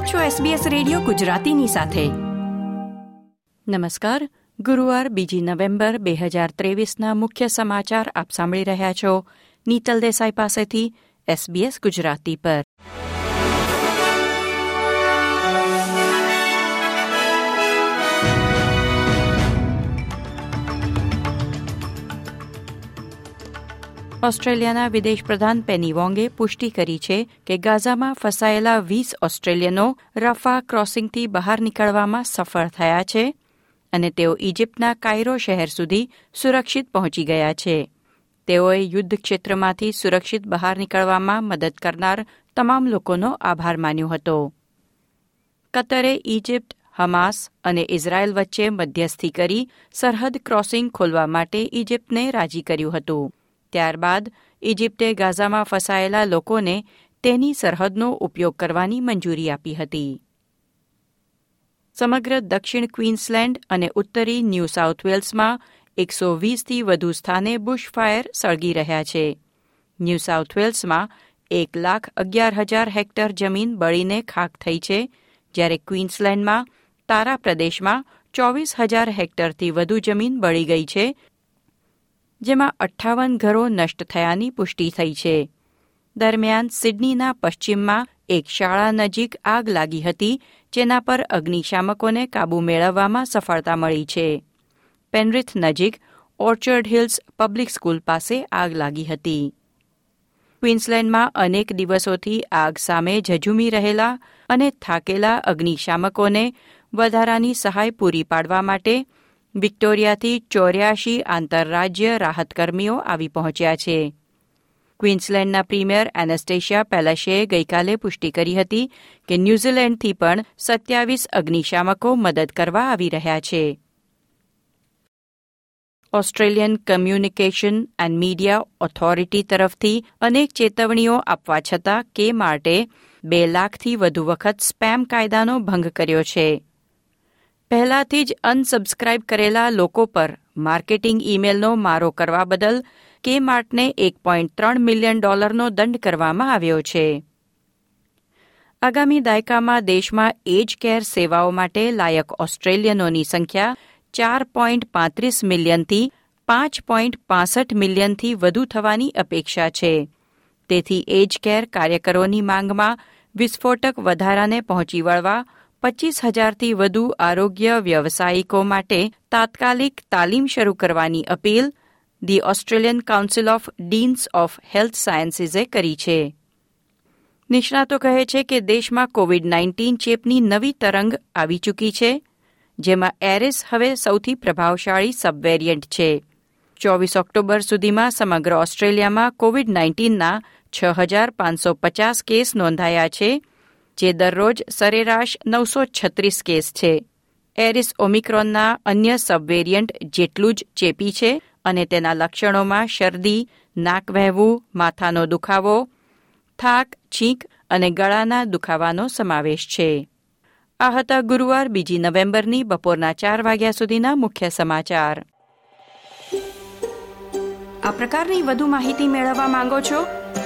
આપ છો SBS radio ગુજરાતીની સાથે. નમસ્કાર. ગુરુવાર બીજી નવેમ્બર બે હજાર ત્રેવીસના મુખ્ય સમાચાર આપ સાંભળી રહ્યા છો. નીતલ દેસાઈ પાસેથી SBS ગુજરાતી પર. ઓસ્ટ્રેલિયાના વિદેશ પ્રધાન પેની વોંગે પુષ્ટિ કરી છે કે ગાઝામાં ફસાયેલા વીસ ઓસ્ટ્રેલિયનો રફા ક્રોસિંગથી બહાર નીકળવામાં સફળ થયા છે અને તેઓ ઇજિપ્તના કાયરો શહેર સુધી સુરક્ષિત પહોંચી ગયા છે. તેઓએ યુદ્ધ ક્ષેત્રમાંથી સુરક્ષિત બહાર નીકળવામાં મદદ કરનાર તમામ લોકોનો આભાર માન્યો હતો. કતરે ઇજિપ્ત હમાસ અને ઇઝરાયલ વચ્ચે મધ્યસ્થી કરી સરહદ ક્રોસિંગ ખોલવા માટે ઇજિપ્તને રાજી કર્યું હતું. ત્યારબાદ ઇજિપ્તે ગાઝામાં ફસાયેલા લોકોને તેની સરહદનો ઉપયોગ કરવાની મંજૂરી આપી હતી. સમગ્ર દક્ષિણ ક્વીન્સલેન્ડ અને ઉત્તરી ન્યૂ સાઉથ વેલ્સમાં એકસો વીસથી વધુ સ્થાને બુશફાયર સળગી રહ્યા છે. ન્યૂ સાઉથ વેલ્સમાં એક લાખ અગિયાર હજાર હેક્ટર જમીન બળીને ખાક થઈ છે, જ્યારે ક્વીન્સલેન્ડમાં તારા પ્રદેશમાં ચોવીસ હજાર હેક્ટરથી વધુ જમીન બળી ગઈ છે જેમાં અઠ્ઠાવન ઘરો નષ્ટ થયાની પુષ્ટિ થઈ છે. દરમિયાન સિડનીના પશ્ચિમમાં એક શાળા નજીક આગ લાગી હતી, જેના પર અગ્નિશામકોને કાબૂ મેળવવામાં સફળતા મળી છે. પેનરિથ નજીક ઓર્ચર્ડ હિલ્સ પબ્લિક સ્કૂલ પાસે આગ લાગી હતી. ક્વિન્સલેન્ડમાં અનેક દિવસોથી આગ સામે ઝઝુમી રહેલા અને થાકેલા અગ્નિશામકોને વધારાની સહાય પૂરી પાડવા માટે વિક્ટોરિયાથી ચોર્યાશી આંતરરાજ્ય રાહતકર્મીઓ આવી પહોંચ્યા છે. ક્વીન્સલેન્ડના પ્રીમિયર એનેસ્ટેશિયા પેલેશેએ ગઈકાલે પુષ્ટિ કરી હતી કે ન્યૂઝીલેન્ડથી પણ સત્યાવીસ અગ્નિશામકો મદદ કરવા આવી રહ્યા છે. Australian Communication and Media Authority તરફથી અનેક ચેતવણીઓ આપવા છતાં કે માટે બે લાખથી વધુ વખત સ્પેમ કાયદાનો ભંગ કર્યો છે. પહેલાથી જ અનસબસ્ક્રાઇબ કરેલા લોકો પર માર્કેટિંગ ઇમેલનો મારો કરવા બદલ કે માર્ટને એક પોઈન્ટ ત્રણ મિલિયન ડોલરનો દંડ કરવામાં આવ્યો છે. આગામી દાયકામાં દેશમાં એજ કેર સેવાઓ માટે લાયક ઓસ્ટ્રેલિયનોની સંખ્યા ચાર પોઈન્ટ પાંત્રીસ મિલિયનથી પાંચ પોઈન્ટ પાસઠ મિલિયનથી વધુ થવાની અપેક્ષા છે. તેથી એજ કેર કાર્યકરોની માંગમાં વિસ્ફોટક વધારાને પહોંચી વળવા પચીસ હજારથી વધુ આરોગ્ય વ્યવસાયિકો માટે તાત્કાલિક તાલીમ શરૂ કરવાની appeal the Australian Council of Deans of Health સાયન્સીસે કરી છે. નિષ્ણાતો કહે છે કે દેશમાં કોવિડ નાઇન્ટીન ચેપની નવી તરંગ આવી ચૂકી છે, જેમાં એરિસ હવે સૌથી પ્રભાવશાળી સબવેરિયન્ટ છે. ચોવીસ ઓક્ટોબર સુધીમાં સમગ્ર ઓસ્ટ્રેલિયામાં કોવિડ નાઇન્ટીનના છ હજાર પાંચસો પચાસ કેસ નોંધાયા છે જે દરરોજ સરેરાશ નવસો છત્રીસ કેસ છે. એરિસ ઓમિક્રોનના અન્ય સબવેરિયન્ટ જેટલું જ ચેપી છે અને તેના લક્ષણોમાં શરદી, નાક વહેવું, માથાનો દુખાવો, થાક, છીંક અને ગળાના દુખાવાનો સમાવેશ છે. આ હતા ગુરુવાર બીજી નવેમ્બરની બપોરના ચાર વાગ્યા સુધીના મુખ્ય સમાચાર. આ પ્રકારની વધુ માહિતી મેળવવા માંગો છો